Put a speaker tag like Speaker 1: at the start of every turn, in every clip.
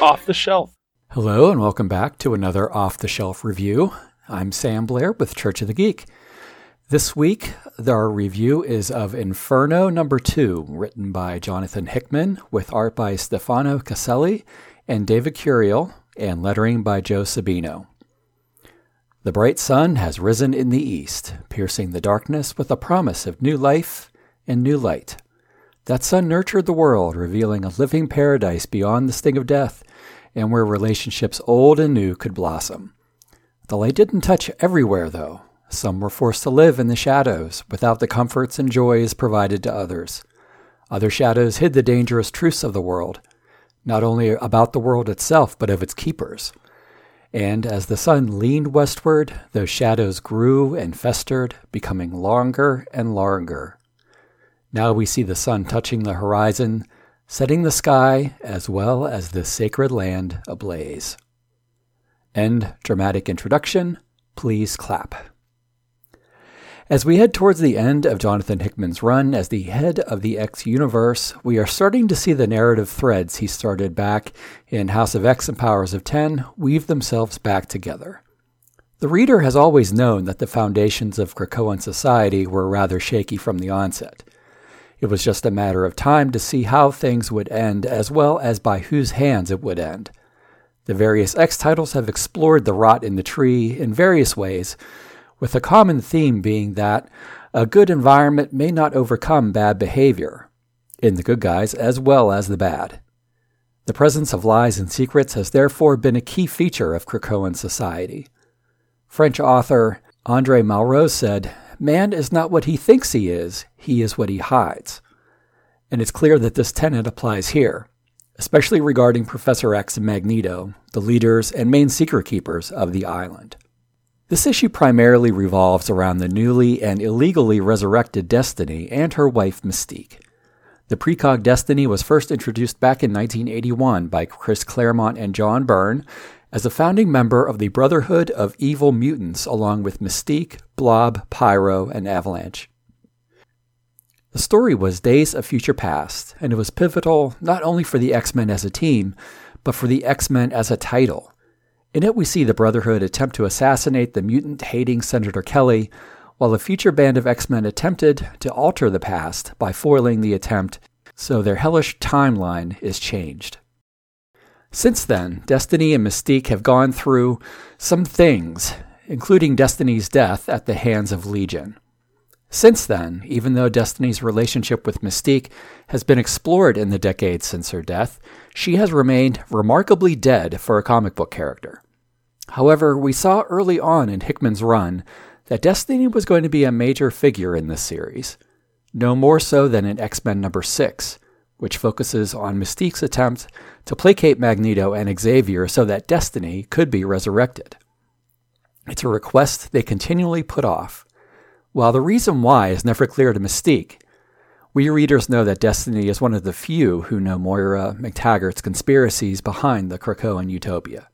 Speaker 1: Off the shelf.
Speaker 2: Hello, and welcome back to another off the shelf review. I'm Sam Blair with Church of the Geek. This week, our review is of Inferno number two, written by Jonathan Hickman, with art by Stefano Caselli and David Curiel, and lettering by Joe Sabino. The bright sun has risen in the east, piercing the darkness with a promise of new life and new light. That sun nurtured the world, revealing a living paradise beyond the sting of death, and where relationships old and new could blossom. The light didn't touch everywhere, though. Some were forced to live in the shadows, without the comforts and joys provided to others. Other shadows hid the dangerous truths of the world, not only about the world itself, but of its keepers. And as the sun leaned westward, those shadows grew and festered, becoming longer and longer now we see the sun touching the horizon, setting the sky as well as the sacred land ablaze. End dramatic introduction. Please clap. As we head towards the end of Jonathan Hickman's run as the head of the X universe, we are starting to see the narrative threads he started back in House of X and Powers of Ten weave themselves back together. The reader has always known that the foundations of Krakoan society were rather shaky from the onset. It was just a matter of time to see how things would end, as well as by whose hands it would end. The various X titles have explored the rot in the tree in various ways, with a common theme being that a good environment may not overcome bad behavior, in the good guys as well as the bad. The presence of lies and secrets has therefore been a key feature of Krakoan society. French author Andre Malraux said, Man is not what he thinks he is, he is what he hides. And it's clear that this tenet applies here, especially regarding Professor X and Magneto, the leaders and main secret keepers of the island. This issue primarily revolves around the newly and illegally resurrected Destiny and her wife Mystique. The precog Destiny was first introduced back in 1981 by Chris Claremont and John Byrne as a founding member of the Brotherhood of Evil Mutants, along with Mystique, Blob, Pyro, and Avalanche. The story was Days of Future Past, and it was pivotal not only for the X Men as a team, but for the X Men as a title. In it, we see the Brotherhood attempt to assassinate the mutant hating Senator Kelly, while a future band of X Men attempted to alter the past by foiling the attempt, so their hellish timeline is changed. Since then, Destiny and Mystique have gone through some things, including Destiny's death at the hands of Legion. Since then, even though Destiny's relationship with Mystique has been explored in the decades since her death, she has remained remarkably dead for a comic book character. However, we saw early on in Hickman's run that Destiny was going to be a major figure in this series, no more so than in X Men number 6, which focuses on Mystique's attempt to placate Magneto and Xavier so that Destiny could be resurrected. It's a request they continually put off. While the reason why is never clear to Mystique, we readers know that Destiny is one of the few who know Moira MacTaggert's conspiracies behind the Krakoan utopia.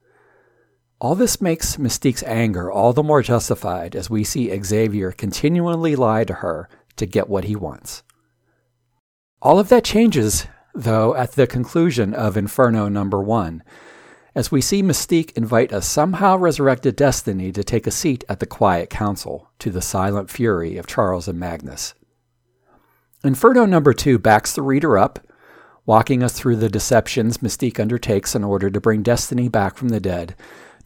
Speaker 2: All this makes Mystique's anger all the more justified as we see Xavier continually lie to her to get what he wants. All of that changes, though, at the conclusion of Inferno number one, as we see Mystique invite a somehow resurrected Destiny to take a seat at the Quiet Council, to the silent fury of Charles and Magnus. Inferno number two backs the reader up, walking us through the deceptions Mystique undertakes in order to bring Destiny back from the dead,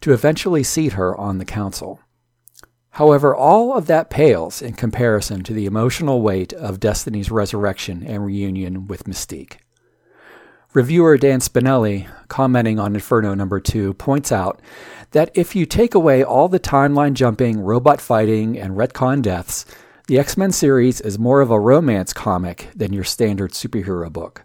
Speaker 2: to eventually seat her on the council. However, all of that pales in comparison to the emotional weight of Destiny's resurrection and reunion with Mystique. Reviewer Dan Spinelli, commenting on Inferno number 2, points out that if you take away all the timeline jumping, robot fighting, and retcon deaths, the X Men series is more of a romance comic than your standard superhero book.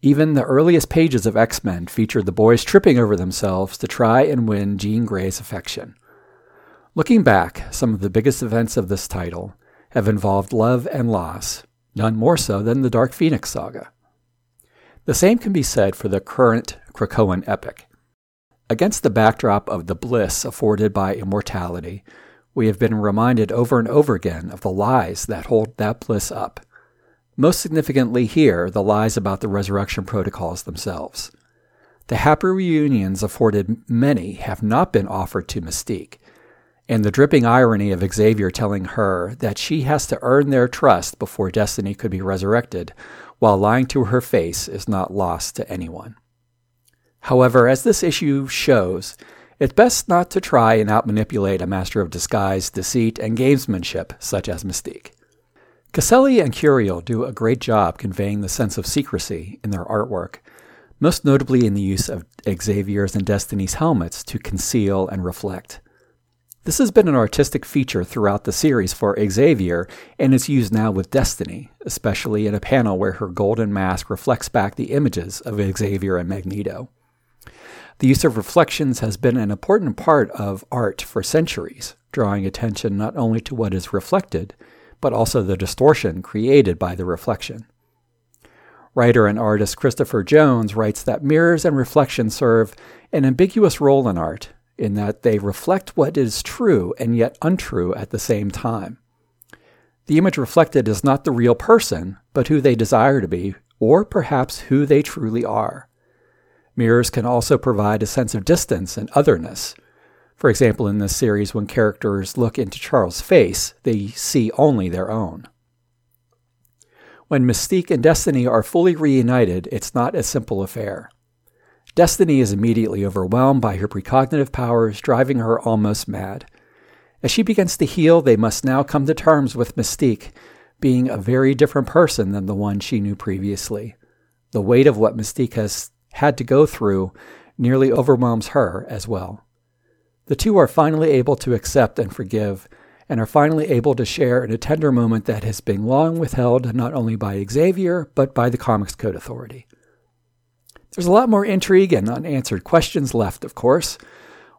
Speaker 2: Even the earliest pages of X Men featured the boys tripping over themselves to try and win Jean Grey's affection. Looking back, some of the biggest events of this title have involved love and loss, none more so than the Dark Phoenix saga. The same can be said for the current Krakoan epic. Against the backdrop of the bliss afforded by immortality, we have been reminded over and over again of the lies that hold that bliss up. Most significantly here, the lies about the resurrection protocols themselves. The happy reunions afforded many have not been offered to Mystique, and the dripping irony of Xavier telling her that she has to earn their trust before Destiny could be resurrected while lying to her face is not lost to anyone. However, as this issue shows, it's best not to try and outmanipulate a master of disguise, deceit, and gamesmanship such as Mystique. Caselli and Curiel do a great job conveying the sense of secrecy in their artwork, most notably in the use of Xavier's and Destiny's helmets to conceal and reflect. This has been an artistic feature throughout the series for Xavier and is used now with Destiny, especially in a panel where her golden mask reflects back the images of Xavier and Magneto. The use of reflections has been an important part of art for centuries, drawing attention not only to what is reflected, but also the distortion created by the reflection. Writer and artist Christopher Jones writes that mirrors and reflections serve an ambiguous role in art, in that they reflect what is true and yet untrue at the same time. The image reflected is not the real person, but who they desire to be, or perhaps who they truly are. Mirrors can also provide a sense of distance and otherness. For example, in this series, when characters look into Charles' face, they see only their own. When Mystique and Destiny are fully reunited, it's not a simple affair. Destiny is immediately overwhelmed by her precognitive powers, driving her almost mad. As she begins to heal, they must now come to terms with Mystique being a very different person than the one she knew previously. The weight of what Mystique has had to go through nearly overwhelms her as well. The two are finally able to accept and forgive, and are finally able to share in a tender moment that has been long withheld not only by Xavier, but by the Comics Code Authority. There's a lot more intrigue and unanswered questions left, of course.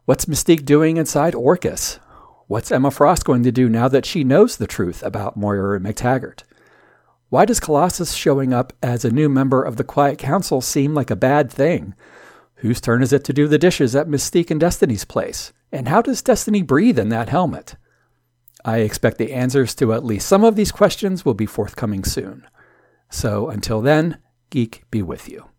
Speaker 2: What's Mystique doing inside Orchis? What's Emma Frost going to do now that she knows the truth about Moira MacTaggert? Why does Colossus showing up as a new member of the Quiet Council seem like a bad thing? Whose turn is it to do the dishes at Mystique and Destiny's place? And how does Destiny breathe in that helmet? I expect the answers to at least some of these questions will be forthcoming soon. So until then, Geek be with you.